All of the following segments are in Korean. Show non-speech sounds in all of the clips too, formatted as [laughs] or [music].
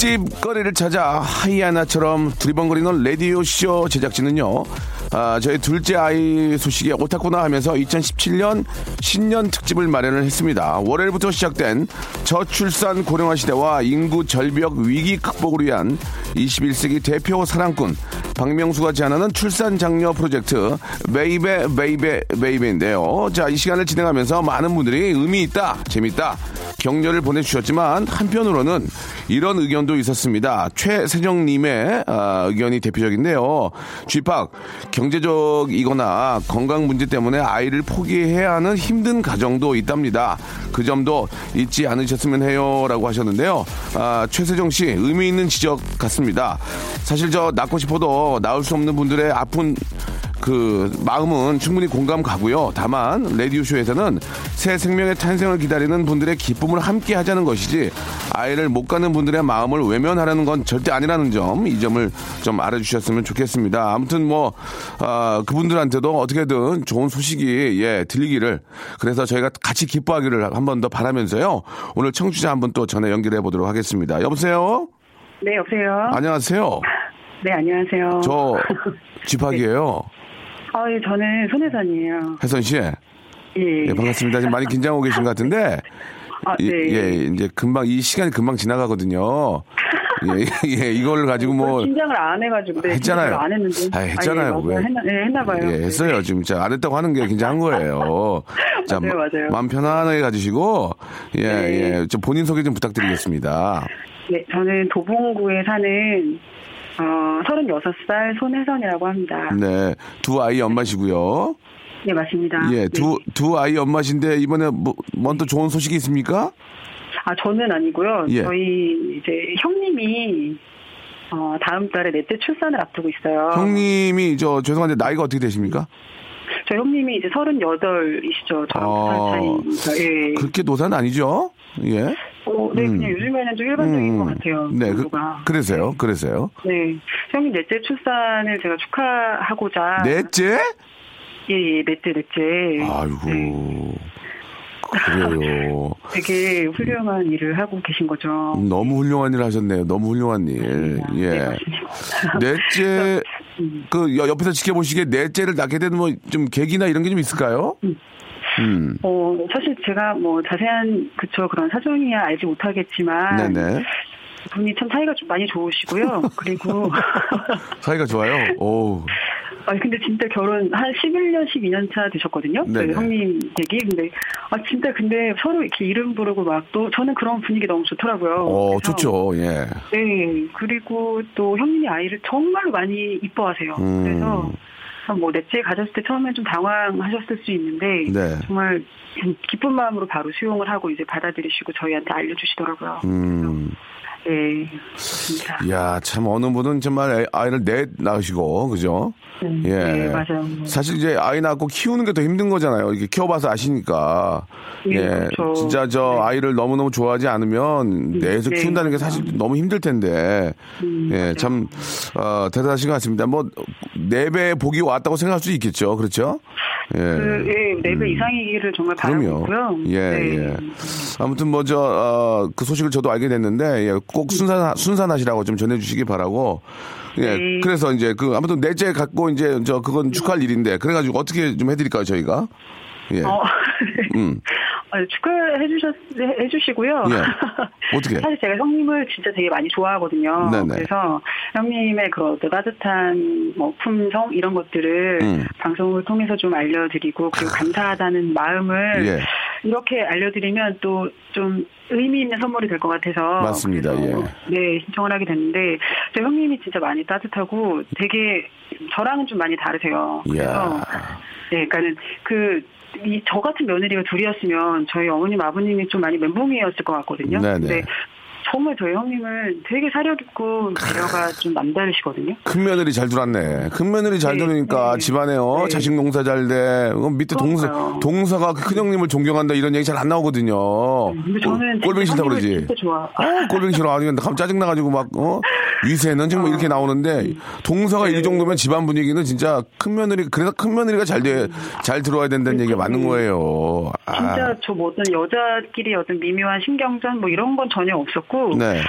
특집 거리를 찾아 하이에나처럼 두리번거리는 라디오쇼 제작진은요, 아, 저희 둘째 아이 소식에 옳다구나 하면서 2017년 신년 특집을 마련을 했습니다. 월요일부터 시작된 저출산 고령화 시대와 인구 절벽 위기 극복을 위한 21세기 대표 사랑꾼 박명수가 제안하는 출산 장려 프로젝트 baby baby baby인데요. 자, 이 시간을 진행하면서 많은 분들이 의미 있다, 재밌다, 격려를 보내주셨지만 한편으로는 이런 의견도 있었습니다. 최세정님의 아, 의견이 대표적인데요. 쥐팍 경제적이거나 건강 문제 때문에 아이를 포기해야 하는 힘든 가정도 있답니다. 그 점도 잊지 않으셨으면 해요라고 하셨는데요. 아, 최세정 씨 의미 있는 지적 같습니다. 사실 저 낳고 싶어도 낳을 수 없는 분들의 아픈 그 마음은 충분히 공감 가고요. 다만 라디오 쇼에서는 새 생명의 탄생을 기다리는 분들의 기쁨을 함께 하자는 것이지 아이를 못 가는 분들의 마음을 외면하라는 건 절대 아니라는 점 이 점을 좀 알아주셨으면 좋겠습니다. 아무튼 뭐 아, 그분들한테도 어떻게든 좋은 소식이 예 들리기를 그래서 저희가 같이 기뻐하기를 한 번 더 바라면서요. 오늘 청취자 한 분 또 전화 연결해 보도록 하겠습니다. 여보세요. 네, 여보세요? 안녕하세요. 네, 안녕하세요. 저 [laughs] 쥐팍이에요. 아, 예, 저는 손혜선이에요. 혜선 씨. 예. 예, 반갑습니다. 지금 많이 긴장하고 계신 것 같은데. [laughs] 아, 예, 네. 예, 이제 금방, 이 시간이 금방 지나가거든요. 예, 예, 이걸 가지고 뭐. 긴장을 안 해가지고. 네, 했잖아요. 안 했는데. 아, 했잖아요. 아, 예, 왜? 맞아요. 했나, 예, 했나 봐요. 예, 했어요. 지금 진짜 안 했다고 하는 게 긴장한 거예요. [laughs] 자, 맞아요, 맞아요. 마음 편안하게 가지시고, 예, 네. 예. 저 본인 소개 좀 부탁드리겠습니다. 네, 저는 도봉구에 사는, 어, 36살 손혜선이라고 합니다. 네. 두 아이 엄마시고요. 네, 맞습니다. 예, 두, 네. 두 아이 엄마신데 이번에 뭐, 뭔또 좋은 소식이 있습니까? 아, 저는 아니고요. 예. 저희 이제 형님이, 어, 다음 달에 넷째 출산을 앞두고 있어요. 형님이, 저, 죄송한데 나이가 어떻게 되십니까? 저 형님이 이제 38이시죠. 저랑 어, 두살 차이. 예. 그렇게 노사는 아니죠? 예. 어, 네, 음. 그냥 요즘에는 좀 일반적인 것 같아요. 네, 그, 정도가. 그 래서요, 그래서요. 네. 형님 넷째 출산을 제가 축하하고자. 넷째? 예, 예, 넷째, 넷째. 아이고. 네. 그래요. [laughs] 되게 훌륭한 일을 하고 계신 거죠. 너무 훌륭한 일 하셨네요. 너무 훌륭한 일. 네, 예. 맞습니다. 넷째, [laughs] 그, 여- 옆에서 지켜보시기에 넷째를 낳게 된 뭐, 좀 계기나 이런 게 좀 있을까요? 음. 어, 사실 제가 뭐 자세한, 그쵸, 그런 사정이야 알지 못하겠지만. 네네. 분이 참 사이가 좀 많이 좋으시고요. [laughs] 그리고. [laughs] 사이가 좋아요. 오. 아니, 근데 진짜 결혼 한 11년, 12년 차 되셨거든요. 그. 형님 댁이. 근데, 아, 진짜 근데 서로 이렇게 이름 부르고 막 또, 저는 그런 분위기 너무 좋더라고요. 어, 좋죠. 예. 네. 그리고 또 형님이 아이를 정말로 많이 이뻐하세요. 음. 그래서 뭐 넷째 가졌을 때 처음엔 좀 당황하셨을 수 있는데 네. 정말 기쁜 마음으로 바로 수용을 하고 이제 받아들이시고 저희한테 알려주시더라고요. 음. 네. 그렇습니다. 이야, 참, 어느 분은 정말 애- 아이를 넷 낳으시고, 그죠? 네, 예. 네, 맞아요. 사실 이제 아이 낳고 키우는 게 더 힘든 거잖아요. 이렇게 키워봐서 아시니까. 네, 예. 그렇죠. 진짜 저 네. 아이를 너무너무 좋아하지 않으면 내에서 네, 키운다는 게. 사실 너무 힘들 텐데. 음, 예. 참, 어, 대단하신 것 같습니다. 뭐, 네배 복이 왔다고 생각할 수 있겠죠. 그렇죠? 예. 그, 예, 4배 이상이기를 정말 바라고 그럼요. 있고요. 예, 네. 예. 아무튼 뭐 저, 어, 그 소식을 저도 알게 됐는데, 예, 꼭 순산, 순산하시라고 좀 전해주시기 바라고. 예, 네. 그래서 이제 그, 아무튼 넷째 갖고 이제 저, 그건 축하할 일인데, 그래가지고 어떻게 좀 해드릴까요, 저희가? 예. 어, [laughs] 음. 아, 축하해 주셨, 해 주시고요. 예. [laughs] 어떻게? 사실 제가 형님을 진짜 되게 많이 좋아하거든요. 네네. 그래서 형님의 그 어떤 따뜻한 뭐 품성 이런 것들을 음. 방송을 통해서 좀 알려드리고 그리고 감사하다는 마음을 예. 이렇게 알려드리면 또 좀 의미 있는 선물이 될 것 같아서 맞습니다. 예. 네 신청을 하게 됐는데 제 형님이 진짜 많이 따뜻하고 되게 저랑은 좀 많이 다르세요. 그래서 이야. 네, 그러니까는 그, 이, 저 같은 며느리가 둘이었으면 저희 어머님, 아버님이 좀 많이 멘붕이었을 것 같거든요. 네네. 근데 정말 저희 형님은 되게 사려 깊고 배려가 좀 남다르시거든요. 큰 며느리 잘 들었네. 큰 며느리 잘 네, 들으니까 네. 집안에 어, 네. 자식 농사 잘 돼. 어, 밑에 동사, 그러니까요. 동사가 큰 형님을 존경한다 이런 얘기 잘 안 나오거든요. 근데 저는 꼴- 꼴뱅이 싫다 그러지. 진짜 좋아. 어, 꼴뱅이 싫어. 아니, 감 짜증 나가지고 막, 어? 위세는 정말 이렇게 나오는데, 동사가 이 정도면 집안 분위기는 진짜 큰 며느리, 그래서 큰 며느리가 잘 돼, 잘 들어와야 된다는 얘기가 맞는 거예요. 아, 진짜 저뭐 어떤 여자끼리 어떤 미묘한 신경전 뭐 이런 건 전혀 없었고 네.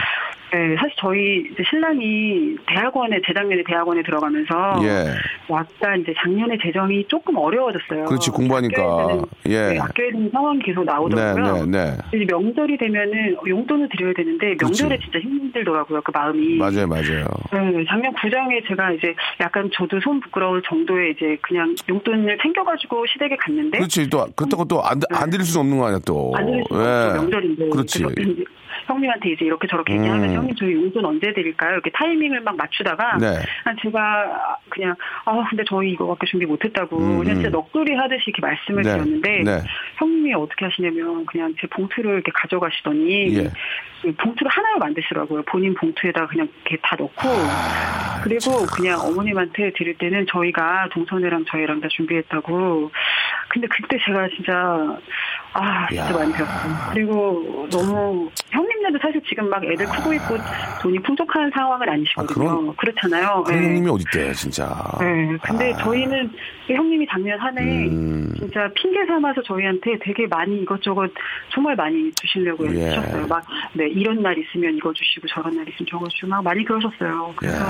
네, 사실 저희 신랑이 대학원에 재작년에 대학원에 들어가면서 예. 약간 이제 작년에 재정이 조금 어려워졌어요. 그렇지, 공부하니까. 아껴야 되는, 예. 네, 아껴야 되는 상황이 계속 네, 나오더라고요. 네, 네. 이제 명절이 되면은 용돈을 드려야 되는데 명절에 그렇지. 진짜 힘들더라고요. 그 마음이. 맞아요, 맞아요. 네, 작년 구정에 제가 이제 약간 저도 손 부끄러울 정도의 이제 그냥 용돈을 챙겨가지고 시댁에 갔는데 그렇지, 또, 그렇다고 또 안, 안 드릴 수는 없는 거 아니야, 또. 안 드릴 수. 예. 명절인데. 그렇지. 형님한테 이제 이렇게 저렇게 얘기하면서 음. 형님 저희 용돈 언제 드릴까요? 이렇게 타이밍을 막 맞추다가 네. 아, 제가 그냥 아 근데 저희 이거밖에 준비 못했다고 음, 그냥 진짜 음. 넋두리 하듯이 이렇게 말씀을 네, 드렸는데 네. 형님이 어떻게 하시냐면 그냥 제 봉투를 이렇게 가져가시더니 예. 그 봉투를 하나를 만드시더라고요. 본인 봉투에다 그냥 이렇게 다 넣고 아, 그리고 그냥 어머님한테 드릴 때는 저희가 동선이랑 저희랑 다 준비했다고. 근데 그때 제가 진짜 아 진짜 야. 많이 배웠어요. 그리고 너무 형님네도 사실 지금 막 애들 크고 있고 돈이 풍족한 상황은 아니시거든요. 아, 그렇잖아요. 그런 네. 형님이 어딨대, 진짜. 네, 근데 아. 저희는 그 형님이 작년 한해 음. 진짜 핑계 삼아서 저희한테 되게 많이 이것저것 정말 많이 주시려고 예. 해주셨어요. 막, 네, 이런 날 있으면 이거 주시고 저런 날 있으면 저거 주시고 막 많이 그러셨어요. 그래서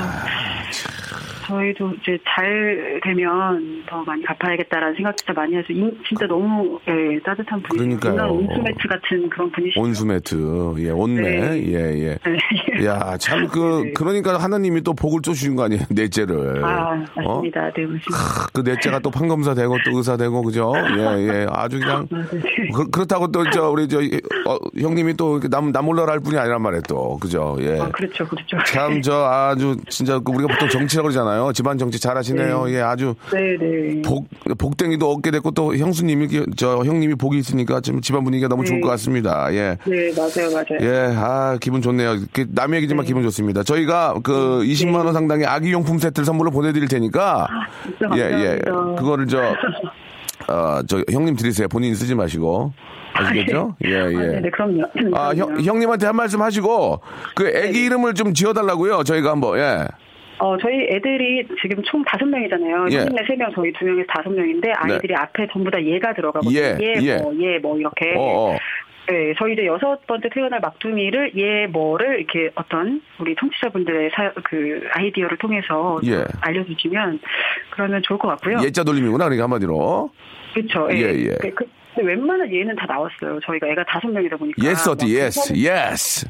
저희도 이제 잘 되면 더 많이 갚아야겠다라는 생각 진짜 많이 해서 인- 진짜 너무 예, 따뜻한 분이세요. 그러니까요. 정말 온수 매트 같은 그런 분이시죠. 온수 매트, 예, 온매, 네. 예, 예. 네. [laughs] 야, 참, 그, 네. 그러니까 하나님이 또 복을 또 주신 거 아니에요, 넷째를. 아, 어? 맞습니다. 네, 맞습니다. 그 넷째가 또 판검사 되고 또 의사 되고, 그죠? 예, 예. 아주 그냥. [laughs] 네. 그, 그렇다고 또, 저, 우리, 저, 어, 형님이 또 이렇게 남, 남 올라라 할 뿐이 아니란 말이에요, 또. 그죠? 예. 아, 그렇죠, 그렇죠. 참, 저, 아주, 진짜, 그 우리가 보통 정치라고 그러잖아요. 집안 정치 잘 하시네요. 네. 예, 아주. 네, 네. 복, 복댕이도 얻게 됐고, 또 형수님이, 저, 형님이 복이 있으니까 좀 집안 분위기가 너무 좋을 네. 것 같습니다. 예. 네, 맞아요, 맞아요. 예, 아, 기분 좋네요. 그 남의 얘기지만 네. 기분 좋습니다. 저희가 그 20만 원 상당의 아기 용품 세트를 선물로 보내드릴 테니까. 진짜 예, 예. 그거를 저, [laughs] 어, 저, 형님 드리세요. 본인 쓰지 마시고. 아시겠죠? 예, 아, 예. 네, 네, 그럼요. 아, 형. 형님한테 한 말씀 하시고, 그 애기 네. 이름을 좀 지어달라고요. 저희가 한번, 예. 어, 저희 애들이 지금 총 다섯 명이잖아요. 예. 형님네 세 명, 저희 두 명에서 다섯 명인데 아이들이 앞에 전부 다 예가 들어가거든요. 예, 예. 뭐, 예, 뭐 이렇게. 어, 어. 네, 저희 이제 여섯 번째 태어날 막둥이를 예, 뭐를 이렇게 어떤 우리 청취자분들의 사, 그 아이디어를 통해서 예. 알려주시면 그러면 좋을 것 같고요. 예자 돌림이구나. 그러니까 한마디로. 그렇죠. 예, 예. 그, 그, 근데 웬만한 예는 다 나왔어요. 저희가 애가 다섯 명이다 보니까. Yes 어때? 막 yes. Yes.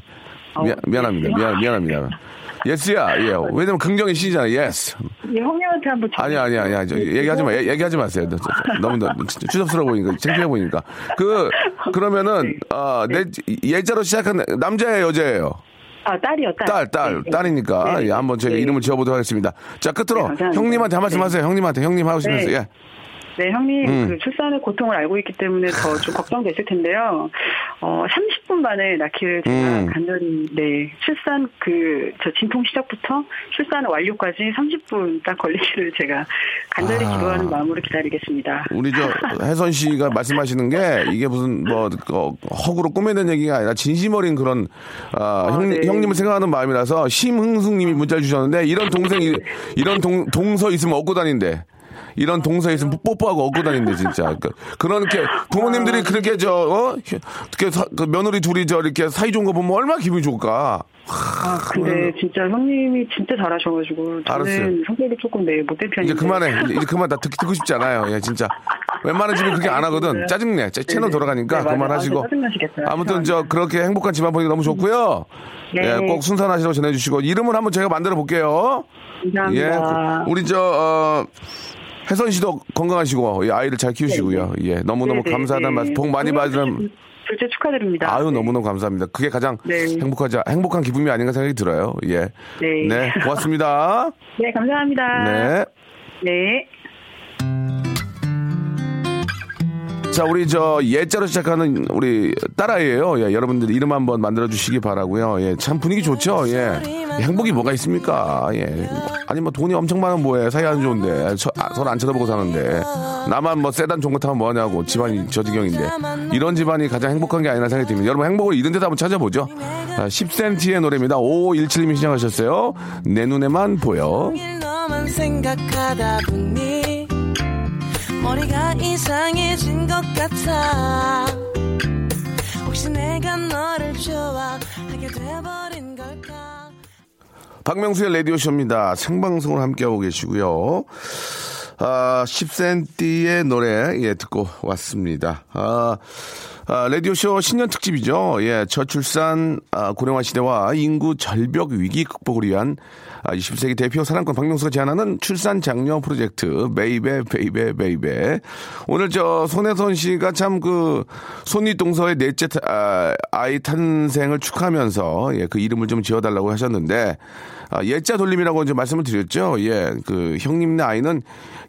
어, 미안, 미안합니다. 미안, 미안합니다. Yes야. 예. [laughs] 왜냐면 긍정의 신이잖아. Yes. 예, 형님한테 한번 좀- 아니 아니 아니 저 얘기하지 마 얘- 얘기하지 마세요. 너- 너무 너- 추잡스러워 보니까 창피해 보니까 그 그러면은 어내 예자로 시작한 남자예요 여자예요 아 딸이요 딸. 딸 딸 네, 네. 딸이니까 네. 예, 한번 저희가 네. 이름을 지어보도록 하겠습니다. 자 끝으로 네. 형님한테 한 말씀 네. 하세요. 형님한테 형님 하시면서 네. 예. 네, 형님, 음. 그 출산의 고통을 알고 있기 때문에 더 좀 걱정되실 텐데요. 어, 30분 만에 낳기를 제가 음. 간절히, 네, 출산 그, 저 진통 시작부터 출산 완료까지 30분 딱 걸리기를 제가 간절히 아. 기도하는 마음으로 기다리겠습니다. 우리 저 혜선 씨가 말씀하시는 게 이게 무슨 뭐 어, 허구로 꾸며낸 얘기가 아니라 진심 어린 그런 아, 형, 네. 형님을 생각하는 마음이라서 심흥숙 님이 문자를 주셨는데 이런 동생이 [laughs] 이런 동, 동서 있으면 얻고 다닌대. 이런 동서에 있으면 뽀뽀하고 얻고 다니는데 진짜. 그, 그런 게 부모님들이 그렇게 저 어? 이렇게 사- 그 며느리 둘이 저 이렇게 사이 좋은 거 보면 얼마나 기분이 좋을까? 아, 근데 진짜 형님이 진짜 잘하셔가지고 저는 알았어요. 성격이 조금 네 못된 편인데. 이제 그만해. [laughs] 이제, 이제 그만. 나 듣기 듣고 싶지 않아요. 예 진짜. 웬만한 집이 그렇게 안 하거든. 짜증내. 제 채널. 돌아가니까 네. 그만하시고. 아, 짜증나시겠어요. 아무튼 저 그렇게 행복한 집안 보니까 너무 좋고요. 네. 예, 꼭 순산하시라고 전해주시고 이름은 한번 제가 만들어 볼게요. 감사합니다. 예, 우리 저 어, 혜선 씨도 건강하시고 예, 아이를 잘 키우시고요. 예, 너무너무 네네, 감사하다는 네. 말씀, 복 많이 받으는. 둘째 축하드립니다. 아유, 네. 너무너무 감사합니다. 그게 가장 네. 행복하지, 행복한 기쁨이 아닌가 생각이 들어요. 예. 네. 고맙습니다. [laughs] 네, 감사합니다. 네. 네. 자, 우리 저 예자로 시작하는 우리 딸아이예요. 예, 여러분들 이름 한번 만들어 주시기 바라고요. 예, 참 분위기 좋죠. 예. 행복이 뭐가 있습니까? 예. 아니 뭐 돈이 엄청 많으면 뭐해. 사이 안 좋은데. 아, 서로 안 쳐다보고 사는데. 나만 뭐 세단 거 타면 뭐 하냐고. 집안이 저 지경인데. 이런 집안이 가장 행복한 게 아니라 생각이 듭니다. 여러분 행복을 이런 데도 한번 찾아보죠. 아, 10cm의 노래입니다. 5517님이 시작하셨어요. 내 눈에만 보여. 머리가 이상해진 것 같아 혹시 내가 너를 좋아하게 돼버린 걸까 박명수의 라디오쇼입니다. 생방송을 함께하고 계시고요. 아, 10cm의 노래, 예, 듣고 왔습니다. 아, 아, 라디오쇼 신년 특집이죠. 예, 저출산, 아, 고령화 시대와 인구 절벽 위기 극복을 위한 아, 20세기 대표 사랑꾼 박명수가 제안하는 출산 장려 프로젝트, baby, baby, baby. 오늘 저 손혜선 씨가 참 그 손윗동서의 넷째 타- 아, 아이 탄생을 축하하면서 예, 그 이름을 좀 지어달라고 하셨는데 아, 예자 돌림이라고 이제 말씀을 드렸죠. 예, 그 형님네 아이는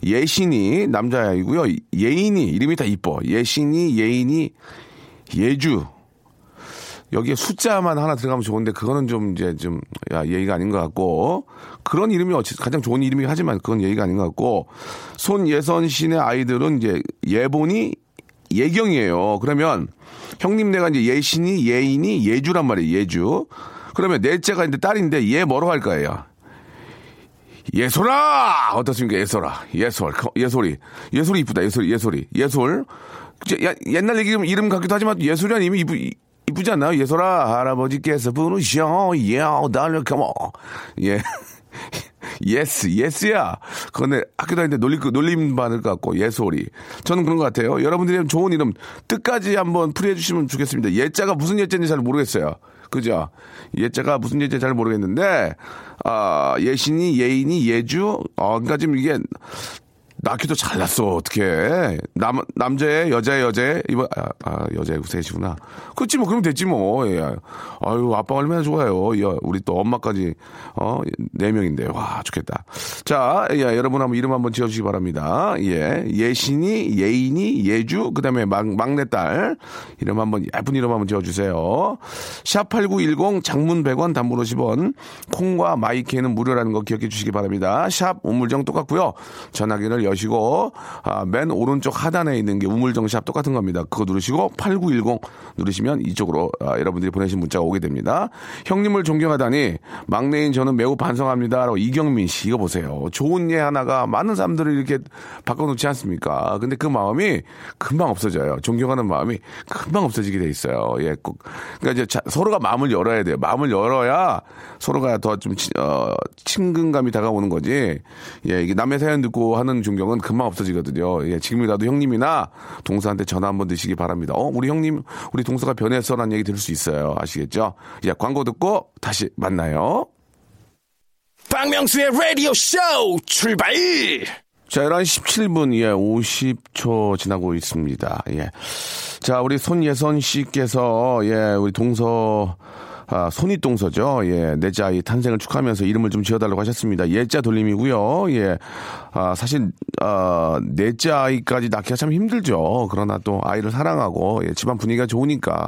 예신이 남자아이고요. 예인이 이름이 다 이뻐. 예신이, 예인이, 예주. 여기에 숫자만 하나 들어가면 좋은데 그거는 좀 이제 좀 야, 예의가 아닌 것 같고 그런 이름이 어찌 가장 좋은 이름이긴 하지만 그건 예의가 아닌 것 같고 손예선 씨네 아이들은 이제 예본이 예경이에요. 그러면 형님네가 이제 예신이 예인이 예주란 말이에요. 예주. 그러면 넷째가 이제 딸인데 예 뭐로 할 거예요? 예솔아 어떻습니까 예솔아 예솔 거- 예솔이 예솔이 이쁘다 예솔 예솔이 예솔 옛날 얘기 좀 이름 같기도 하지만 예솔이란 이름이 이쁘 이- 이쁘지 않나요? 예솔아 할아버지께서 부르셔 예 달려 come on 예. Yes yes야. 그런데 학교 다닐 때 놀리, 놀림 받을 것 같고 예솔이. 저는 그런 것 같아요. 여러분들이 좋은 이름 뜻까지 한번 풀이해 주시면 좋겠습니다. 예자가 무슨 예자인지 잘 모르겠어요. 그죠? 예자가 무슨 예자인지 잘 모르겠는데, 아, 예신이, 예인이, 예주, 어, 그러니까 지금 이게, 낳기도 잘났어, 어떻게. 남, 남자애, 여자애, 여자애, 이번, 아, 아 여자애 셋이구나. 그렇지, 뭐, 그럼 됐지, 뭐. 예. 아유, 아빠 얼마나 좋아요. 야, 우리 또 엄마까지, 어, 네 명인데. 와, 좋겠다. 자, 예, 여러분 한번 이름 한번 지어주시기 바랍니다. 예. 예신이, 예인이, 예주, 그 다음에 막, 막내딸. 이름 한번, 예쁜 이름 한번 지어주세요. 샵 8910 장문 100원 단문 50원. 콩과 마이케는 무료라는 거 기억해 주시기 바랍니다. 샵 우물정 똑같고요. 전화기를 여시고, 아, 맨 오른쪽 하단에 있는 게 우물정 샵 똑같은 겁니다. 그거 누르시고 8910 누르시면 이쪽으로 아, 여러분들이 보내신 문자가 오게 됩니다. 형님을 존경하다니 막내인 저는 매우 반성합니다. 라고 이경민 씨 이거 보세요. 좋은 예 하나가 많은 사람들을 이렇게 바꿔놓지 않습니까? 근데 그 마음이 금방 없어져요. 존경하는 마음이 금방 없어지게 돼 있어요. 예, 꼭 그러니까 이제 자- 서로가 마음을 열어야 돼요. 마음을 열어야 서로가 더좀 어, 친근감이 다가오는 거지. 예, 이게 남의 사연 듣고 하는 존경 은 금방 없어지거든요. 예, 지금이라도 형님이나 동서한테 전화 한번 드시기 바랍니다. 어, 우리 형님, 우리 동서가 변했어라는 얘기 들을 수 있어요. 아시겠죠? 예, 광고 듣고 다시 만나요. 박명수의 라디오 쇼 출발! 자, 11시 17분, 예, 50초 지나고 있습니다. 예. 자, 우리 손예선 씨께서, 예, 우리 동서, 아, 손윗동서죠. 예, 넷째 아이 탄생을 축하하면서 이름을 좀 지어달라고 하셨습니다. 예자 돌림이고요. 예, 아, 사실, 아, 넷째 아이까지 낳기가 참 힘들죠. 그러나 또 아이를 사랑하고, 예, 집안 분위기가 좋으니까,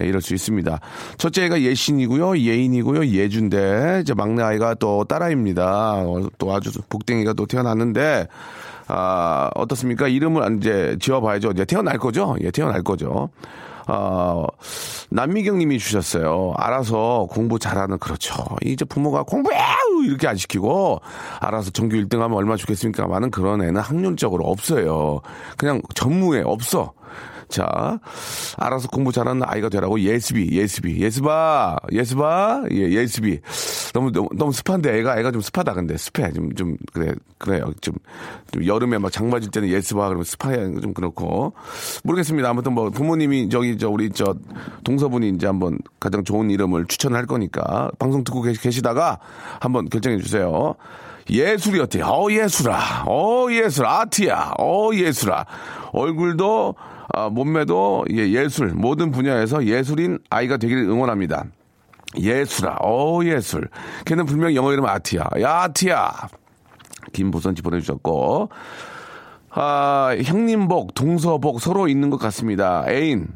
예, 이럴 수 있습니다. 첫째가 예신이고요. 예인이고요. 예준데, 이제 막내 아이가 또 딸아입니다. 어, 또 아주 복댕이가 또 태어났는데, 아, 어떻습니까? 이름을 이제 지어봐야죠. 이제 태어날 거죠? 예, 태어날 거죠. 어, 남미경 님이 주셨어요. 알아서 공부 잘하는, 그렇죠. 이제 부모가 공부해! 이렇게 안 시키고 알아서 전교 1등 하면 얼마나 좋겠습니까? 많은 그런 애는 학년적으로 없어요. 그냥 전무에 없어. 자, 알아서 공부 잘하는 아이가 되라고 예습이, 예습이, 예습아, 예습아, 예, 예습이. 너무, 너무, 너무 습한데 애가, 애가 좀 습하다, 근데 습해. 좀, 좀, 그래, 그래요. 좀, 좀 여름에 막 장마 때는 예습아, 그러면 습해, 좀 그렇고. 모르겠습니다. 아무튼 뭐 부모님이 저기, 저, 우리 저, 동서분이 이제 한번 가장 좋은 이름을 추천할 거니까 방송 듣고 계시, 계시다가 한번 결정해 주세요. 예술이 어때요? 어, 예술아. 어, 예술. 아티야. 어, 예술아. 얼굴도, 아, 몸매도 예, 예술. 모든 분야에서 예술인 아이가 되기를 응원합니다. 예술아. 어, 예술. 걔는 분명히 영어 이름 아티야. 야, 아티야. 김보선지 보내주셨고. 아, 형님복, 동서복 서로 있는 것 같습니다. 애인.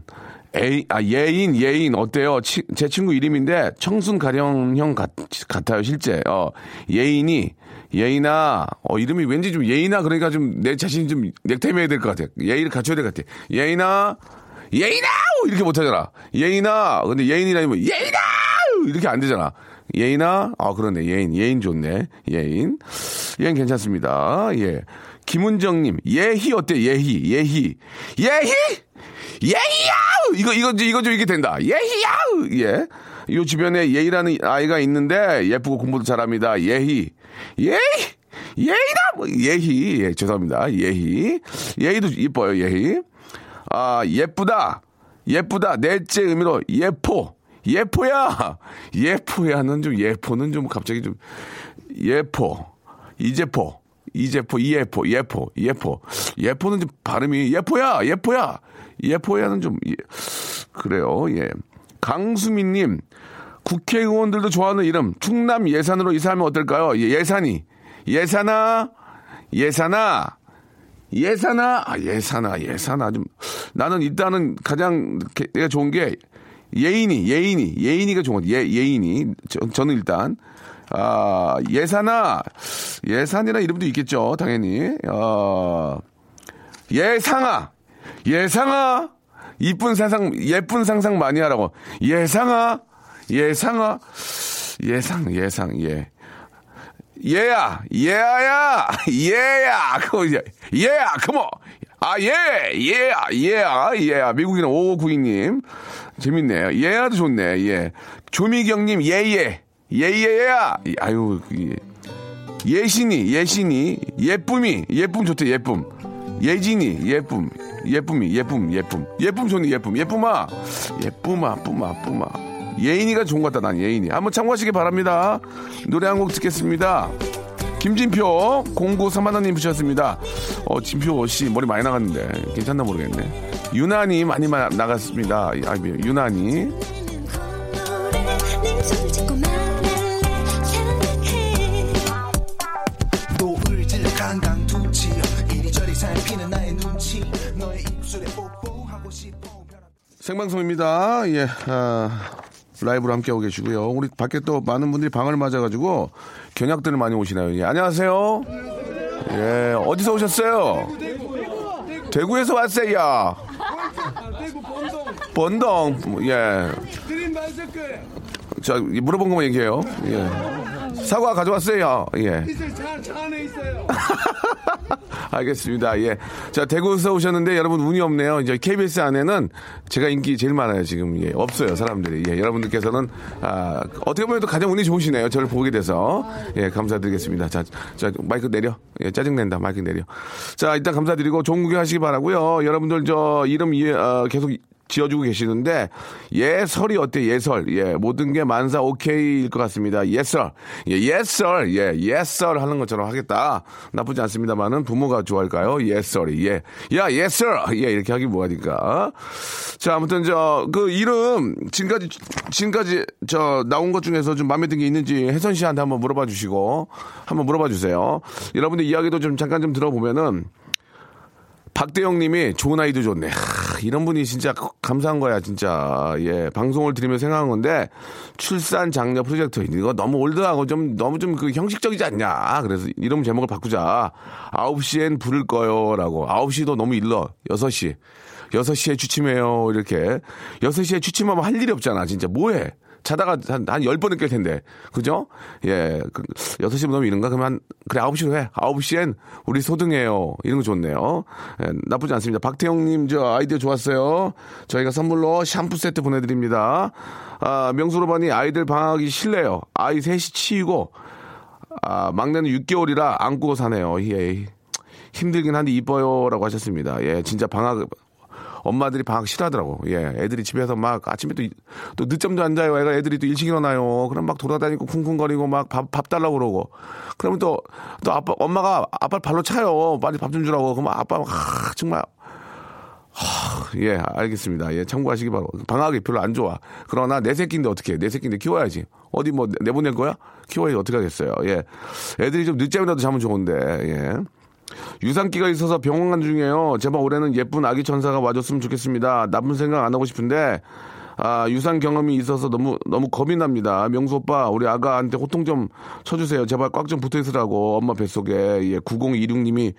애인, 아, 예인, 예인, 어때요? 치- 제 친구 이름인데, 청순 가령형 같, 같아요, 실제. 어, 예인이, 예인아, 어, 이름이 왠지 좀 예인아, 그러니까 좀 내 자신이 좀 넥타이 매야 될 것 같아. 예의를 갖춰야 될 것 같아. 예인아, 예인아! 이렇게 못하잖아. 예인아! 근데 예인이라면 예인아! 이렇게 안 되잖아. 예인아? 아, 그러네. 예인. 예인 좋네. 예인. 예인 괜찮습니다. 예. 김은정님, 예희 어때? 예희, 예희. 예희! 예희야! 이거, 이거, 이거 좀 이게 된다. 예희야! 예. 요 주변에 예희라는 아이가 있는데 예쁘고 공부도 잘합니다. 예희. 예희! 예희다! 뭐, 예희. 예, 죄송합니다. 예희. 예희도 이뻐요, 예희. 아, 예쁘다. 예쁘다. 넷째 의미로 예포. 예포야. 예포야는 좀 예포는 좀 갑자기 좀 예포. 이제포. 이제포, 이예포, 예포, 예포. 예포는 좀 발음이 예포야, 예포야. 예포야는 좀 예. 그래요. 예. 강수민님 국회의원들도 좋아하는 이름 충남 예산으로 이사하면 어떨까요? 예, 예산이. 예산아 예산아 예산아. 아, 예산아 예산아. 좀 나는 일단은 가장 게- 내가 좋은 게 예인이 예인이 예인이가 좋은. 예 예인이. 저, 저는 일단. 아 예산아. 예산이라 이름도 있겠죠 당연히. 어 예상아. 예상아. 이쁜 상상 예쁜 상상 많이 하라고. 예상아 예상아 예상 예상 예. 예야 예야야 예야. 그거 이제 예야 그모 아예 예야 예야 예야. 미국인은 5592님. 재밌네요. 예야도 좋네 예. 조미경님 예예. 예예야. 아유 예. 예신이 예신이. 예쁨이 예쁨 좋대 예쁨. 예진이 예쁨. 예쁨이 예쁨 예쁨. 예쁨 좋네 예쁨. 예쁨아. 예쁨아 뿌마 뿌마 예인이가 좋은 것 같다 난 예인이. 한번 참고하시기 바랍니다. 노래 한 곡 듣겠습니다. 김진표 0931님 부셨습니다. 어 진표 씨 머리 많이 나갔는데. 괜찮나 모르겠네. 유난히 많이 마- 나갔습니다. 아, 유난히. 뽀뽀하고 싶어. 생방송입니다. 예, 아, 라이브로 함께하고 계시고요. 우리 밖에 또 많은 분들이 방을 맞아가지고 견학들을 많이 오시나요? 예, 안녕하세요. 예, 어디서 오셨어요? 대구 에서 왔어요. 번동. 예. 자, 물어본 것만 얘기해요. 예. 사과 가져왔어요. 예. [laughs] 알겠습니다. 예. 자, 대구에서 오셨는데 여러분 운이 없네요. 이제 KBS 안에는 제가 인기 제일 많아요. 지금. 예. 없어요. 사람들이. 예. 여러분들께서는, 아, 어떻게 보면 또 가장 운이 좋으시네요. 저를 보게 돼서. 예. 감사드리겠습니다. 자, 자, 마이크 내려. 예. 짜증낸다. 마이크 내려. 자, 일단 감사드리고 좋은 구경 하시기 바라고요 여러분들 저 이름 예, 어, 계속 지어주고 계시는데 예설이 어때? 예설. 예 모든 게 만사 오케이일 것 같습니다. 예설. 예 예설. 예 예설 하는 것처럼 하겠다. 나쁘지 않습니다만은 부모가 좋아할까요? 예설이. 예야 예설. 예 이렇게 하기 뭐하니까? 자 아무튼 저 그 이름 지금까지 지금까지 저 나온 것 중에서 좀 마음에 든 게 있는지 혜선 씨한테 한번 물어봐 주시고 한번 물어봐 주세요. 여러분들 이야기도 좀 잠깐 좀 들어보면은 박대영 님이 좋은 아이도 좋네. 하, 이런 분이 진짜 감사한 거야, 진짜. 예, 방송을 들으며 생각한 건데, 출산 장려 프로젝트. 이거 너무 올드하고 좀, 너무 좀 그 형식적이지 않냐. 그래서 이름 제목을 바꾸자. 9시엔 부를 거요. 라고. 9시도 너무 일러. 6시. 6시에 취침해요. 이렇게. 6시에 취침하면 할 일이 없잖아, 진짜. 뭐해? 자다가 한, 한 10번은 깰 텐데. 그죠? 예. 그, 6시부터 너무 이른가? 그러면 한, 그래, 9시로 해. 9시엔 우리 소등해요. 이런 거 좋네요. 예, 나쁘지 않습니다. 박태영님, 저 아이디어 좋았어요. 저희가 선물로 샴푸 세트 보내드립니다. 아, 명수로반이 아이들 방학이 실래요. 아이 셋이 치이고, 아, 막내는 6개월이라 안고 사네요. 예. 힘들긴 한데 이뻐요라고 하셨습니다. 예, 진짜 방학 엄마들이 방학 싫어하더라고. 예, 애들이 집에서 막 아침에 또, 또 늦잠도 안 자요. 애가 애들이 또 일찍 일어나요. 그럼 막 돌아다니고 쿵쿵거리고 막 밥 밥 달라고 그러고. 그러면 또 또 아빠 엄마가 아빠 를 발로 차요. 빨리 밥 좀 주라고. 그러면 아빠가 하, 정말 하, 예, 알겠습니다. 예, 참고하시기 바라고. 방학이 별로 안 좋아. 그러나 내 새끼인데 어떻게 해? 내 새끼인데 키워야지. 어디 뭐 내보낼 거야? 키워야지 어떻게 하겠어요. 예. 애들이 좀 늦잠이라도 자면 좋은데. 예. 유산기가 있어서 병원 간 중이에요. 제발 올해는 예쁜 아기 천사가 와줬으면 좋겠습니다. 나쁜 생각 안 하고 싶은데 아, 유산 경험이 있어서 너무 너무 겁이 납니다. 명수 오빠, 우리 아가한테 호통 좀 쳐주세요. 제발 꽉 좀 붙어 있으라고 엄마 뱃속에 예, 9026님이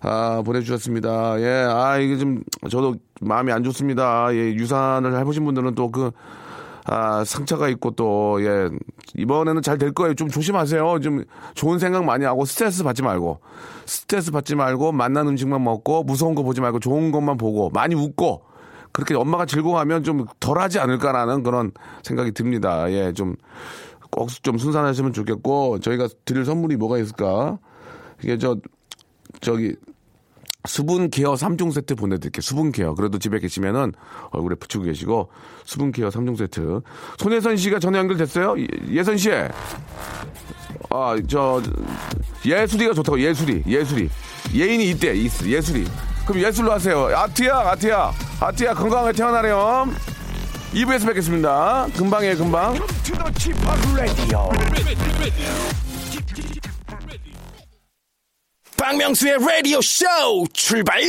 아 보내주셨습니다. 예, 아 이게 좀 저도 마음이 안 좋습니다. 예, 유산을 해보신 분들은 또 그 아, 상처가 있고 또, 예, 이번에는 잘 될 거예요. 좀 조심하세요. 좀 좋은 생각 많이 하고 스트레스 받지 말고, 스트레스 받지 말고, 맛난 음식만 먹고, 무서운 거 보지 말고, 좋은 것만 보고, 많이 웃고, 그렇게 엄마가 즐거워하면 좀 덜 하지 않을까라는 그런 생각이 듭니다. 예, 좀, 꼭 좀 순산하시면 좋겠고, 저희가 드릴 선물이 뭐가 있을까? 이게 저, 저기, 수분 케어 3종 세트 보내드릴게요. 수분 케어. 그래도 집에 계시면은 얼굴에 붙이고 계시고, 수분 케어 3종 세트. 손혜선 씨가 전화 연결됐어요? 예- 예선 씨. 아, 저, 예술이가 좋다고, 예술이, 예술이. 예인이 이- 예술이. 그럼 예술로 하세요. 아트야, 아트야. 아트야, 건강하게 태어나렴. 2부에서 뵙겠습니다. 금방에 금방. 박명수의 라디오 쇼 출발!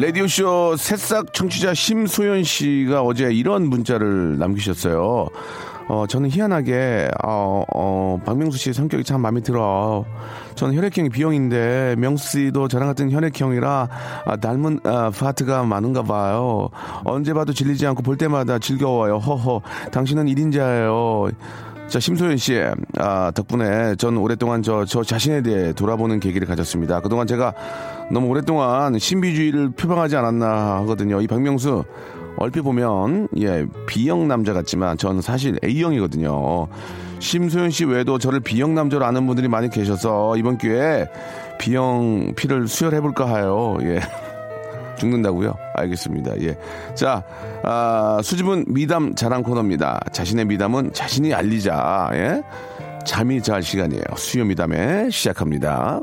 라디오쇼 새싹 청취자 심소연 씨가 어제 이런 문자를 남기셨어요. 어, 저는 희한하게, 어, 어, 박명수 씨 성격이 참 마음에 들어. 저는 혈액형이 B형인데, 명수 씨도 저랑 같은 혈액형이라, 아, 닮은, 아, 파트가 많은가 봐요. 언제 봐도 질리지 않고 볼 때마다 즐거워요. 허허. 당신은 1인자예요. 자, 심소연 씨, 아, 덕분에 전 오랫동안 저, 저 자신에 대해 돌아보는 계기를 가졌습니다. 그동안 제가 너무 오랫동안 신비주의를 표방하지 않았나 하거든요. 이 박명수, 얼핏 보면, 예, B형 남자 같지만 전 사실 A형이거든요. 심소연 씨 외에도 저를 B형 남자로 아는 분들이 많이 계셔서 이번 기회에 B형 피를 수혈해볼까 하요. 예. [laughs] 죽는다고요? 알겠습니다. 예. 자, 아, 수집은 미담 자랑 코너입니다. 자신의 미담은 자신이 알리자. 예. 잠이 잘 시간이에요. 수요 미담에 시작합니다.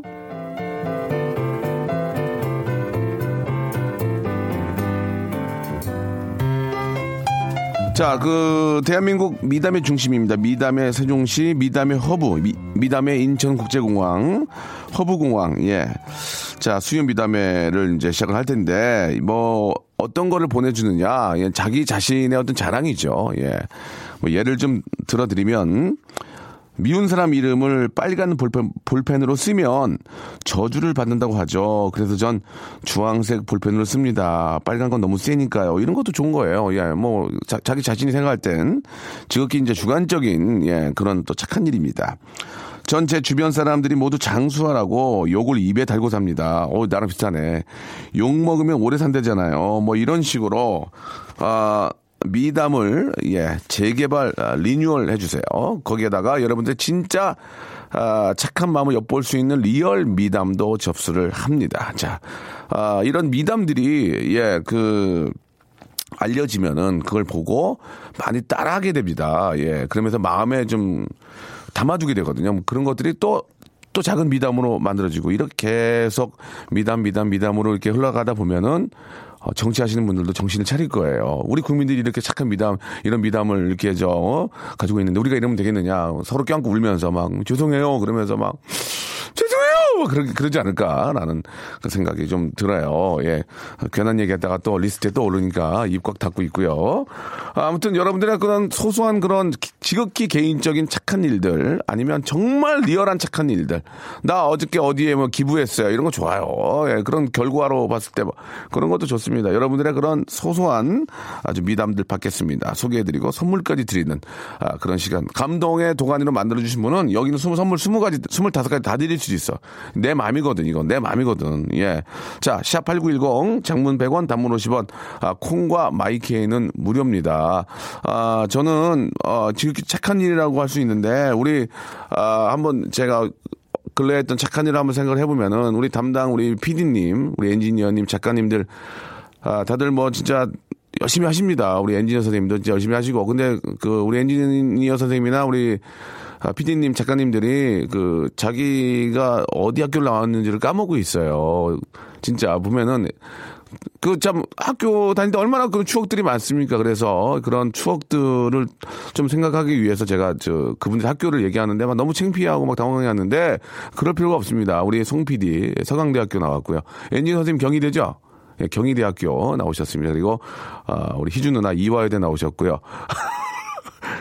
자, 그 대한민국 미담의 중심입니다. 미담의 세종시, 미담의 허브, 미, 담의 인천국제공항, 허브공항. 예. 자, 수요 미담회를 이제 시작을 할 텐데 뭐 어떤 거를 보내주느냐, 예, 자기 자신의 어떤 자랑이죠. 예. 뭐 예를 좀 들어드리면. 미운 사람 이름을 빨간 볼펜, 볼펜으로 쓰면 저주를 받는다고 하죠. 그래서 전 주황색 볼펜으로 씁니다. 빨간 건 너무 세니까요. 이런 것도 좋은 거예요. 예, 뭐, 자, 기 자신이 생각할 땐 지극히 이제 주관적인, 예, 그런 또 착한 일입니다. 전 제 주변 사람들이 모두 장수하라고 욕을 입에 달고 삽니다. 어, 나랑 비슷하네. 욕 먹으면 오래 산대잖아요. 뭐 이런 식으로, 아, 미담을 예 재개발 아, 리뉴얼 해주세요. 거기에다가 여러분들 진짜 아, 착한 마음을 엿볼 수 있는 리얼 미담도 접수를 합니다. 자, 아, 이런 미담들이 예그 알려지면은 그걸 보고 많이 따라하게 됩니다. 예 그러면서 마음에 좀 담아두게 되거든요. 뭐 그런 것들이 또또 작은 미담으로 만들어지고 이렇게 계속 미담 미담 미담으로 이렇게 흘러가다 보면은 어, 정치하시는 분들도 정신을 차릴 거예요. 우리 국민들이 이렇게 착한 미담, 이런 미담을 이렇게 저, 어? 가지고 있는데 우리가 이러면 되겠느냐. 서로 껴안고 울면서 막, 죄송해요. 그러면서 막! 뭐 그러, 그러지 않을까라는 그 생각이 좀 들어요. 예. 괜한 얘기했다가 또 리스트에 또 오르니까 입 꽉 닫고 있고요. 아무튼 여러분들의 그런 소소한 그런 기- 지극히 개인적인 착한 일들 아니면 정말 리얼한 착한 일들. 나 어저께 어디에 뭐 기부했어요. 이런 거 좋아요. 예. 그런 결과로 봤을 때 뭐 그런 것도 좋습니다. 여러분들의 그런 소소한 아주 미담들 받겠습니다. 소개해드리고 선물까지 드리는 아, 그런 시간. 감동의 도가니로 만들어주신 분은 여기는 선물 스무 가지, 스물다섯 가지 다 드릴 수 있어. 내 맘이거든, 이건. 내 맘이거든. 예. 자, 샵8910, 장문 100원, 단문 50원, 아, 콩과 마이케이는 무료입니다. 아, 저는, 어, 지극히 착한 일이라고 할 수 있는데, 우리, 아, 한번 제가 근래에 했던 착한 일을 한번 생각을 해보면은, 우리 담당, 우리 PD님, 우리 엔지니어님, 작가님들, 아, 다들 뭐 진짜 열심히 하십니다. 우리 엔지니어 선생님도 진짜 열심히 하시고. 근데 그 우리 엔지니어 선생님이나 우리 아, PD님, 작가님들이 그 자기가 어디 학교를 나왔는지를 까먹고 있어요. 진짜 보면은 그 참 학교 다닐 때 얼마나 그 추억들이 많습니까? 그래서 그런 추억들을 좀 생각하기 위해서 제가 저 그분들 학교를 얘기하는데 막 너무 창피하고 막 당황해하는데 그럴 필요가 없습니다. 우리 송 PD 서강대학교 나왔고요. 엔지니어 선생님 경희대죠? 예, 경희대학교 나오셨습니다. 그리고 아, 우리 희준 누나 이화여대 나오셨고요. [laughs]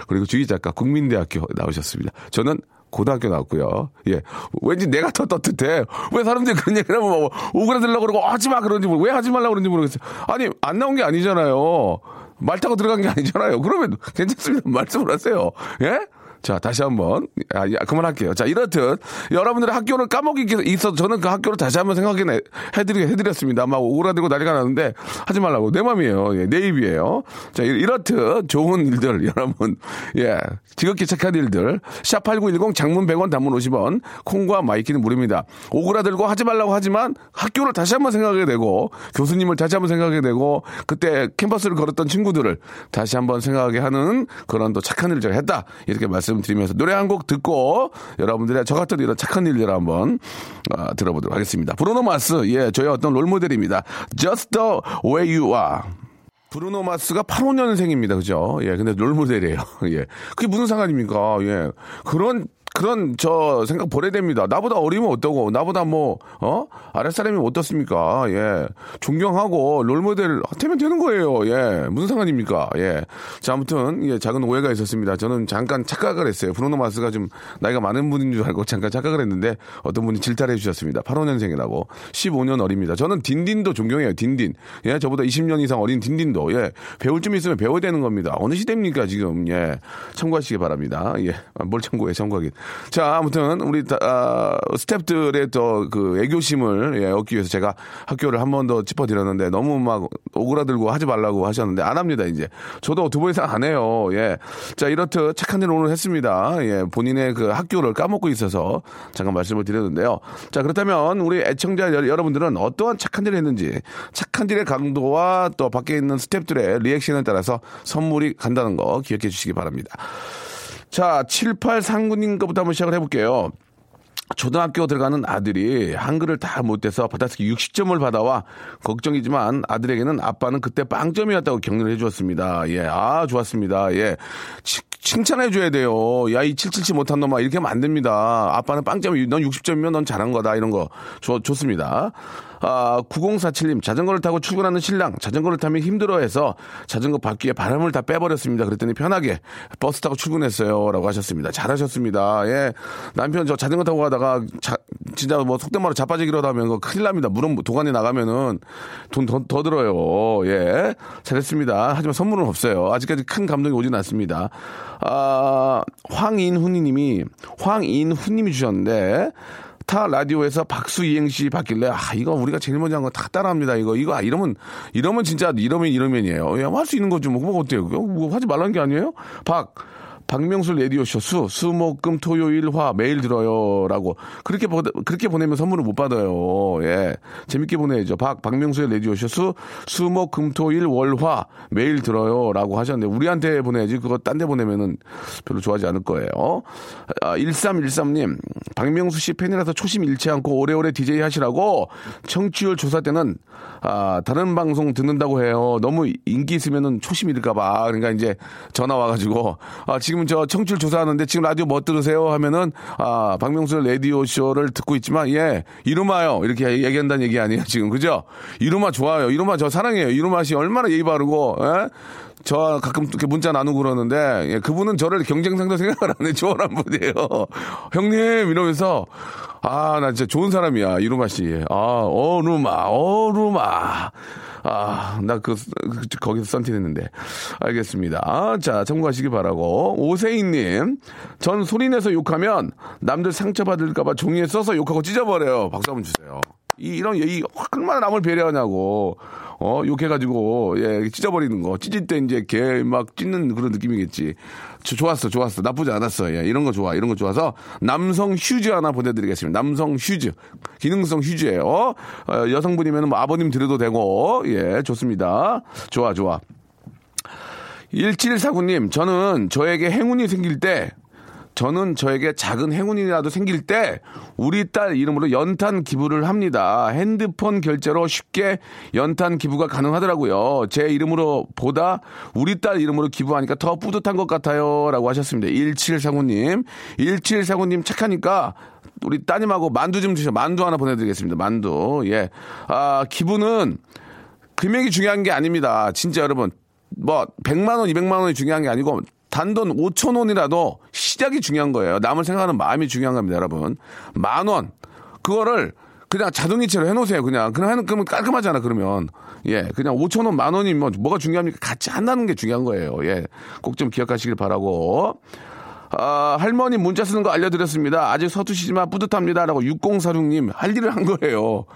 그리고 주희 작가 국민대학교 나오셨습니다. 저는 고등학교 나왔고요. 예. 왠지 내가 더 떳떳해. 왜 사람들이 그런 얘기를 하면 뭐 오그라들려고 그러고 하지 마 그런지 모르, 왜 하지 말라고 그런지 모르겠어요. 아니, 안 나온 게 아니잖아요. 말 타고 들어간 게 아니잖아요. 그러면 괜찮습니다. [laughs] 말씀을 하세요. 예? 자, 다시 한 번. 아, 야, 그만할게요. 자, 이렇듯 여러분들의 학교를 까먹기 있어서 저는 그 학교를 다시 한번 생각해 해드리, 해드렸습니다. 막 오그라들고 난리가 나는데 하지 말라고. 내 맘이에요. 예, 내 입이에요. 자, 이- 이렇듯 좋은 일들, [laughs] 여러분. 예, 지극히 착한 일들. 샵8910 장문 100원 단문 50원. 콩과 마이케이는 무료입니다. 오그라들고 하지 말라고 하지만 학교를 다시 한번 생각하게 되고 교수님을 다시 한번 생각하게 되고 그때 캠퍼스를 걸었던 친구들을 다시 한번 생각하게 하는 그런 또 착한 일을 제가 했다. 이렇게 말씀 드리면서 노래 한 곡 듣고 여러분들의 저 같은 이런 착한 일들 한번 아, 들어보도록 하겠습니다. 브루노 마스, 예, 저의 어떤 롤모델입니다. Just the way you are. 브루노 마스가 85년생입니다. 그죠? 예, 근데 롤모델이에요. [laughs] 예. 그게 무슨 상관입니까? 예. 그런, 그런, 저, 생각 버려야 됩니다. 나보다 어리면 어떠고, 나보다 뭐, 어? 아랫사람이 어떻습니까? 예. 존경하고, 롤모델 되면 되는 거예요. 예. 무슨 상관입니까? 예. 자, 아무튼, 예, 작은 오해가 있었습니다. 저는 잠깐 착각을 했어요. 브루노 마스가 좀 나이가 많은 분인 줄 알고 잠깐 착각을 했는데, 어떤 분이 질타를 해주셨습니다. 85년생이라고. 15년 어립니다. 저는 딘딘도 존경해요. 딘딘. 예. 저보다 20년 이상 어린 딘딘도. 예. 배울 점 있으면 배워야 되는 겁니다. 어느 시대입니까, 지금. 예. 참고하시기 바랍니다. 예. 아, 뭘 참고해, 참고하긴. 자, 아무튼, 우리, 다- 아, 스탭들의 또 그 애교심을 예, 얻기 위해서 제가 학교를 한 번 더 짚어드렸는데 너무 막 오그라들고 하지 말라고 하셨는데 안 합니다, 이제. 저도 두 번 이상 안 해요. 예. 자, 이렇듯 착한 일을 오늘 했습니다. 예. 본인의 그 학교를 까먹고 있어서 잠깐 말씀을 드렸는데요. 자, 그렇다면 우리 애청자 여- 여러분들은 어떠한 착한 일을 했는지 착한 일의 강도와 또 밖에 있는 스탭들의 리액션에 따라서 선물이 간다는 거 기억해 주시기 바랍니다. 자, 7839님 거부터 한번 시작을 해볼게요. 초등학교 들어가는 아들이 한글을 다 못해서 받아쓰기 60점을 받아와 걱정이지만 아들에게는 아빠는 그때 빵점이었다고 격려를 해주었습니다. 예, 아, 좋았습니다. 예. 치- 칭찬해줘야 돼요. 야, 이777 못한 놈아. 이렇게 하면 안 됩니다. 아빠는 빵점이, 넌 60점이면 넌 잘한 거다. 이런 거. 좋, 좋습니다. 아, 9047님, 자전거를 타고 출근하는 신랑, 자전거를 타면 힘들어 해서 자전거 바퀴에 바람을 다 빼버렸습니다. 그랬더니 편하게 버스 타고 출근했어요. 라고 하셨습니다. 잘하셨습니다. 예. 남편 저 자전거 타고 가다가 자, 진짜 뭐 속된 말로 자빠지기라도 하면 큰일 납니다. 물은 도관에 나가면은 돈 더, 더 들어요. 예. 잘했습니다. 하지만 선물은 없어요. 아직까지 큰 감동이 오진 않습니다. 아, 황인훈 님이, 황인훈 님이 주셨는데, 타 라디오에서 박수 이행시 받길래 아 이거 우리가 제일 먼저 한 거 다 따라합니다 이거. 이거 아, 이러면 이러면 진짜 이러면 이러면이에요. 할 수 있는 거죠 뭐. 그거 어때요 뭐 하지 말라는 게 아니에요? 박 박명수 라디오쇼 수, 수, 목, 금, 토, 요, 일, 화 매일 들어요. 라고. 그렇게, 보, 그렇게 보내면 선물을 못 받아요. 예. 재밌게 보내야죠. 박, 박명수의 라디오쇼 수, 수, 목, 금, 토, 일, 월, 화 매일 들어요. 라고 하셨는데, 우리한테 보내야지. 그거 딴 데 보내면은 별로 좋아하지 않을 거예요. 아, 1313님, 박명수 씨 팬이라서 초심 잃지 않고 오래오래 DJ 하시라고 청취율 조사 때는 아, 다른 방송 듣는다고 해요. 너무 인기 있으면은 초심 잃을까봐. 그러니까 이제 전화 와가지고, 아, 지금 지금 저 청취율 조사하는데 지금 라디오 뭐 들으세요? 하면은 아 박명수의 라디오 쇼를 듣고 있지만 예 이루마요 이렇게 얘기한다는 얘기 아니에요 지금 그죠? 이루마 좋아요. 이루마 저 사랑해요. 이루마 씨 얼마나 예의 바르고 예? 저 가끔 이렇게 문자 나누고 그러는데 예, 그분은 저를 경쟁 상대 생각을 안 해. 좋아하는 분이에요. [laughs] 형님 이러면서 아 나 진짜 좋은 사람이야 이루마 씨. 아 어루마 어루마. 아, 나 그, 그, 거기서 썬팅했는데. 알겠습니다. 아, 자, 참고하시기 바라고. 오세인님, 전 소리내서 욕하면 남들 상처받을까봐 종이에 써서 욕하고 찢어버려요. 박수 한번 주세요. 이, 이런, 이, 얼마나 남을 배려하냐고. 어, 욕해가지고, 예, 찢어버리는 거. 찢을 때 이제 개 막 찢는 그런 느낌이겠지. 저- 좋았어, 좋았어. 나쁘지 않았어. 예, 이런 거 좋아. 이런 거 좋아서 남성 휴즈 하나 보내드리겠습니다. 남성 휴즈. 기능성 휴즈예요 어, 여성분이면 뭐 아버님 드려도 되고, 예, 좋습니다. 좋아, 좋아. 1749님, 저는 저에게 행운이 생길 때, 저는 저에게 작은 행운이라도 생길 때 우리 딸 이름으로 연탄 기부를 합니다. 핸드폰 결제로 쉽게 연탄 기부가 가능하더라고요. 제 이름으로 보다 우리 딸 이름으로 기부하니까 더 뿌듯한 것 같아요. 라고 하셨습니다. 1749님. 1749님 착하니까 우리 따님하고 만두 좀 주셔. 만두 하나 보내드리겠습니다. 만두. 예. 아, 기부는 금액이 중요한 게 아닙니다. 진짜 여러분. 뭐 100만 원, 200만 원이 중요한 게 아니고 단돈 5천 원이라도 시작이 중요한 거예요. 남을 생각하는 마음이 중요한 겁니다, 여러분. 만 원. 그거를 그냥 자동이체로 해놓으세요. 그냥 그냥 하는 그러면 깔끔하잖아. 그러면 예, 그냥 5천 원, 만 원이 뭐 뭐가 중요합니까? 같이 한다는 게 중요한 거예요. 예, 꼭 좀 기억하시길 바라고. 아, 할머니 문자 쓰는 거 알려드렸습니다. 아직 서투시지만 뿌듯합니다. 라고 6046님 할 일을 한 거예요.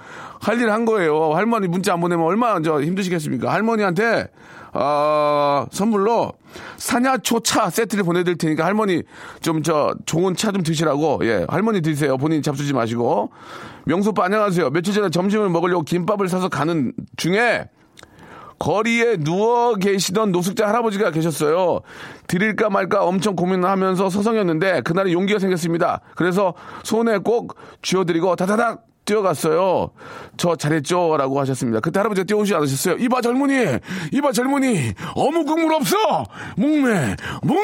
할 일을 한 거예요. 할머니 문자 안 보내면 얼마나 저 힘드시겠습니까? 할머니한테, 아, 선물로 사냐초 차 세트를 보내드릴 테니까 할머니 좀 저 좋은 차 좀 드시라고, 예, 할머니 드세요. 본인 잡수지 마시고. 명소빠 안녕하세요. 며칠 전에 점심을 먹으려고 김밥을 사서 가는 중에 거리에 누워 계시던 노숙자 할아버지가 계셨어요. 드릴까 말까 엄청 고민하면서 서성였는데 그날에 용기가 생겼습니다. 그래서 손에 꼭 쥐어드리고 다다닥 뛰어갔어요. 저 잘했죠? 라고 하셨습니다. 그때 할아버지가 뛰어오지 않으셨어요. 이봐 젊은이! 이봐 젊은이! 어묵 국물 없어! 목매! 목매!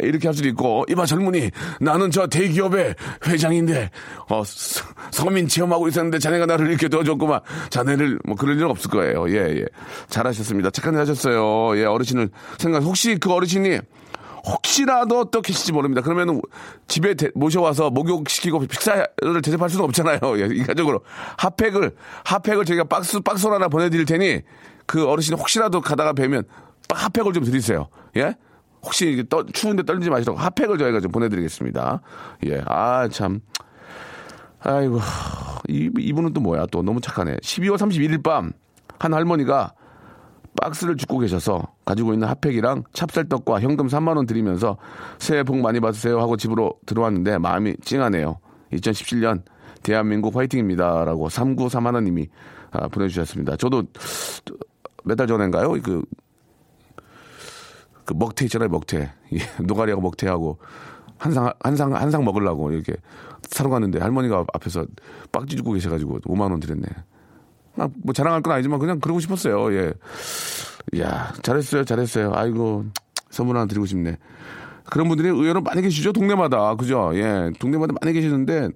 이렇게 할 수도 있고, 이봐 젊은이! 나는 저 대기업의 회장인데, 어, 서- 서민 체험하고 있었는데 자네가 나를 이렇게 도와줬구만. 자네를, 뭐 그럴 일은 없을 거예요. 예, 예. 잘하셨습니다. 착한 일 하셨어요. 예, 어르신을 생각, 혹시 그 어르신이 혹시라도 또 계실지 모릅니다. 그러면 집에 대- 모셔와서 목욕시키고 식사를 대접할 수는 없잖아요. [laughs] 예, 인간적으로. 핫팩을, 핫팩을 저희가 박스, 박스로 하나 보내드릴 테니 그 어르신이 혹시라도 가다가 뵈면 핫팩을 좀 드리세요. 예? 혹시 이게 떠- 추운데 떨리지 마시라고 핫팩을 저희가 좀 보내드리겠습니다. 예, 아, 참. 아이고, 이, 이분은 또 뭐야, 또 너무 착하네. 12월 31일 밤, 한 할머니가 박스를 줍고 계셔서 가지고 있는 핫팩이랑 찹쌀떡과 현금 3만 원 드리면서 새해 복 많이 받으세요 하고 집으로 들어왔는데 마음이 찡하네요. 2017년 대한민국 화이팅입니다. 라고 3931님이 아, 보내주셨습니다. 저도 몇 달 전인가요? 그, 그 먹태 있잖아요, 먹태. 예, [laughs] 노가리하고 먹태하고 한 상, 한 상, 한상 먹으려고 이렇게 사러 갔는데 할머니가 앞에서 빡지 줍고 계셔가지고 5만 원 드렸네. 아, 뭐 자랑할 건 아니지만 그냥 그러고 싶었어요. 예. 야, 잘했어요, 잘했어요. 아이고, 선물 하나 드리고 싶네. 그런 분들이 의외로 많이 계시죠, 동네마다. 그죠? 예, 동네마다 많이 계시는데,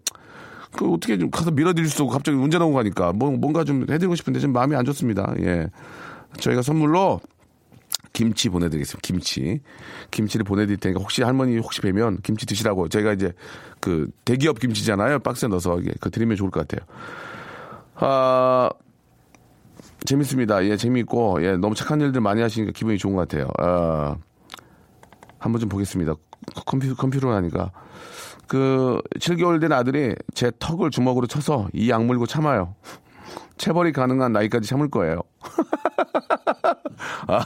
그 어떻게 좀 가서 밀어드릴 수도 없고 갑자기 운전 오고 가니까 뭐, 뭔가 좀 해드리고 싶은데 좀 마음이 안 좋습니다. 예. 저희가 선물로 김치 보내드리겠습니다. 김치. 김치를 보내드릴 테니까 혹시 할머니 혹시 뵈면 김치 드시라고 저희가 이제 그 대기업 김치잖아요. 박스에 넣어서 그 드리면 좋을 것 같아요. 아, 재밌습니다. 예, 재미있고, 예, 너무 착한 일들 많이 하시니까 기분이 좋은 것 같아요. 아, 한번 좀 보겠습니다. 컴퓨터, 컴퓨터로 하니까. 그, 7개월 된 아들이 제 턱을 주먹으로 쳐서 이 악물고 참아요. 체벌이 가능한 나이까지 참을 거예요. [laughs] 아,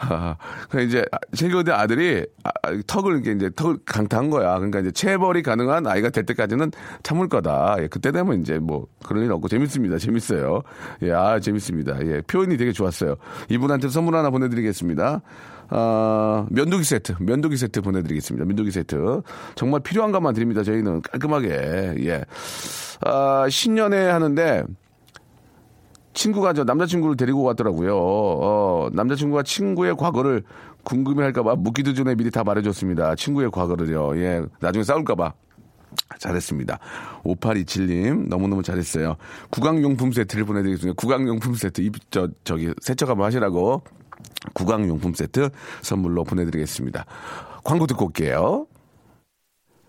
아, 그 이제 실교대 아들이 아, 턱을 이렇게 이제 턱을 강타한 거야. 그러니까 이제 체벌이 가능한 아이가 될 때까지는 참을 거다. 예, 그때 되면 이제 뭐 그런 일 없고 재밌습니다. 재밌어요. 예, 아 재밌습니다. 예, 표현이 되게 좋았어요. 이분한테 선물 하나 보내드리겠습니다. 아, 면도기 세트, 면도기 세트 보내드리겠습니다. 면도기 세트. 정말 필요한 것만 드립니다. 저희는 깔끔하게. 예. 아, 신년에 하는데 친구가 저 남자친구를 데리고 갔더라고요. 어, 남자친구가 친구의 과거를 궁금해 할까봐 묻기도 전에 미리 다 말해줬습니다. 친구의 과거를요. 예, 나중에 싸울까봐. 잘했습니다. 5827님, 너무너무 잘했어요. 구강용품 세트를 보내드리겠습니다. 구강용품 세트, 입, 저, 저기, 세척 한번 하시라고 구강용품 세트 선물로 보내드리겠습니다. 광고 듣고 올게요.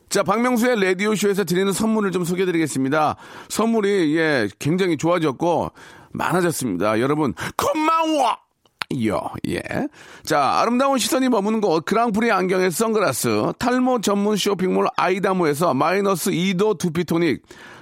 자, 박명수의 라디오쇼에서 드리는 선물을 좀 소개해드리겠습니다. 선물이, 예, 굉장히 좋아졌고, 많아졌습니다. 여러분, 고마워! 요, 예. 자, 아름다운 시선이 머무는 곳, 그랑프리 안경의 선글라스, 탈모 전문 쇼핑몰 아이다모에서 마이너스 2도 두피토닉,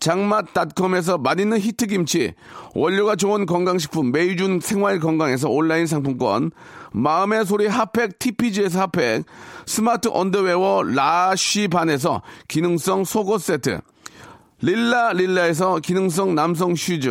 장맛닷컴에서 맛있는 히트김치, 원료가 좋은 건강식품 메이준 생활건강에서 온라인 상품권, 마음의 소리 핫팩 TPG에서 핫팩, 스마트 언더웨어 라쉬반에서 기능성 속옷 세트, 릴라 릴라에서 기능성 남성 슈즈,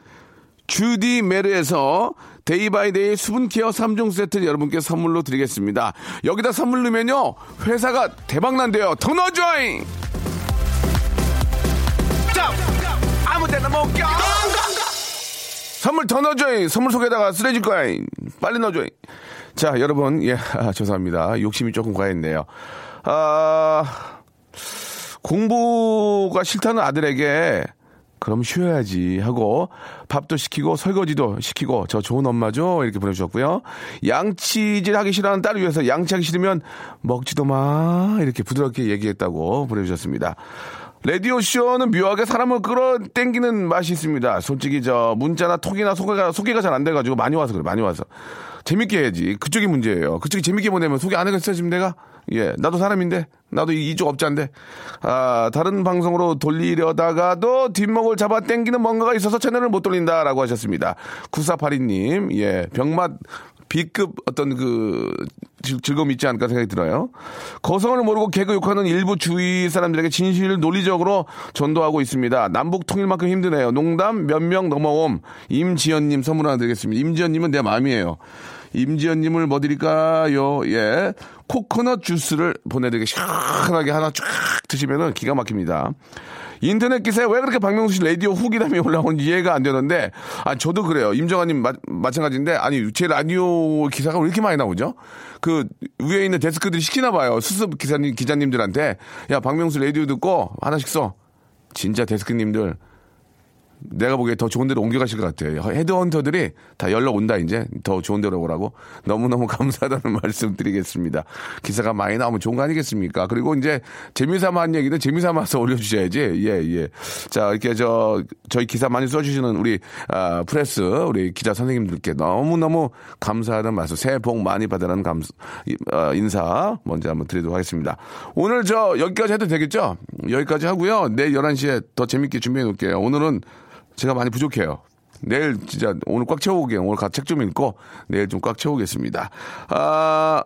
주디 메르에서 데이바이데이 수분케어 3종 세트 여러분께 선물로 드리겠습니다. 여기다 선물 넣으면요, 회사가 대박난대요. 더 넣어줘잉! 자, 아무 데나 못 껴! 선물 더 넣어줘잉! 선물 속에다가 쓰레질 거잉! 빨리 넣어줘잉! 자, 여러분, 예, 아, 죄송합니다. 욕심이 조금 과했네요. 아, 공부가 싫다는 아들에게 그럼 쉬어야지 하고 밥도 시키고 설거지도 시키고 저 좋은 엄마죠? 이렇게 보내주셨고요. 양치질 하기 싫어하는 딸을 위해서 양치하기 싫으면 먹지도 마. 이렇게 부드럽게 얘기했다고 보내주셨습니다. 라디오 쇼는 묘하게 사람을 끌어당기는 맛이 있습니다. 솔직히 저 문자나 톡이나 소개가 소개가 잘 안 돼가지고 많이 와서 그래 많이 와서. 재밌게 해야지. 그쪽이 문제예요. 그쪽이 재밌게 보내면 소개 안 하겠어 지금 내가 예 나도 사람인데 나도 이- 이쪽 업자인데 아 다른 방송으로 돌리려다가도 뒷목을 잡아 당기는 뭔가가 있어서 채널을 못 돌린다라고 하셨습니다. 9482님 예 병맛 B급 어떤 그 즐- 즐거움이 있지 않을까 생각이 들어요. 거성을 모르고 개그 욕하는 일부 주위 사람들에게 진실을 논리적으로 전도하고 있습니다. 남북 통일만큼 힘드네요. 농담 몇 명 넘어옴. 임지연님 선물 하나 드리겠습니다. 임지연님은 내 마음이에요. 임지연님을 뭐 드릴까요? 예. 코코넛 주스를 보내드리게 시원하게 하나 쫙 드시면은 기가 막힙니다. 인터넷 기사에 왜 그렇게 박명수 씨 라디오 후기담이 올라오는지 이해가 안 되는데, 아, 저도 그래요. 임정아님 마, 마찬가지인데, 아니, 제 라디오 기사가 왜 이렇게 많이 나오죠? 그, 위에 있는 데스크들이 시키나 봐요. 수습 기사님, 기자님들한테. 야, 박명수 라디오 듣고 하나씩 써. 진짜 데스크님들. 내가 보기에 더 좋은 데로 옮겨가실 것 같아요. 헤드헌터들이 다 연락 온다, 이제. 더 좋은 데로 오라고. 너무너무 [laughs] 감사하다는 말씀 드리겠습니다. 기사가 많이 나오면 좋은 거 아니겠습니까? 그리고 이제 재미삼아 한 얘기는 재미삼아서 [laughs] 올려주셔야지. 예, 예. 자, 이렇게 저, 저희 기사 많이 써주시는 우리, 아, 프레스, 우리 기자 선생님들께 너무너무 감사하다는 말씀, 새해 복 많이 받으라는 감, 이- 어, 인사 먼저 한번 드리도록 하겠습니다. 오늘 저, 여기까지 해도 되겠죠? 여기까지 하고요. 내일 11시에 더 재밌게 준비해 놓을게요. 오늘은 제가 많이 부족해요. 내일 진짜 오늘 꽉 채워올게요. 오늘 책 좀 읽고 내일 좀 꽉 채우겠습니다. 아,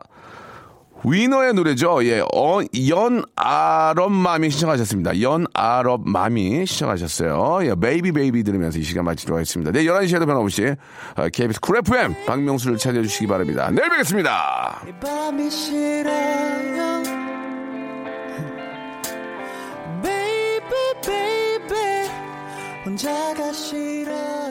위너의 노래죠. 예, 어, 연아럽맘이 신청하셨습니다. 연아럽맘이 신청하셨어요. 예, Baby Baby 들으면서 이 시간 마치도록 하겠습니다. 내일 11시에도 변함없이 어, KBS 쿨 FM 박명수를 찾아주시기 바랍니다. 내일 뵙겠습니다. 혼자가 싫어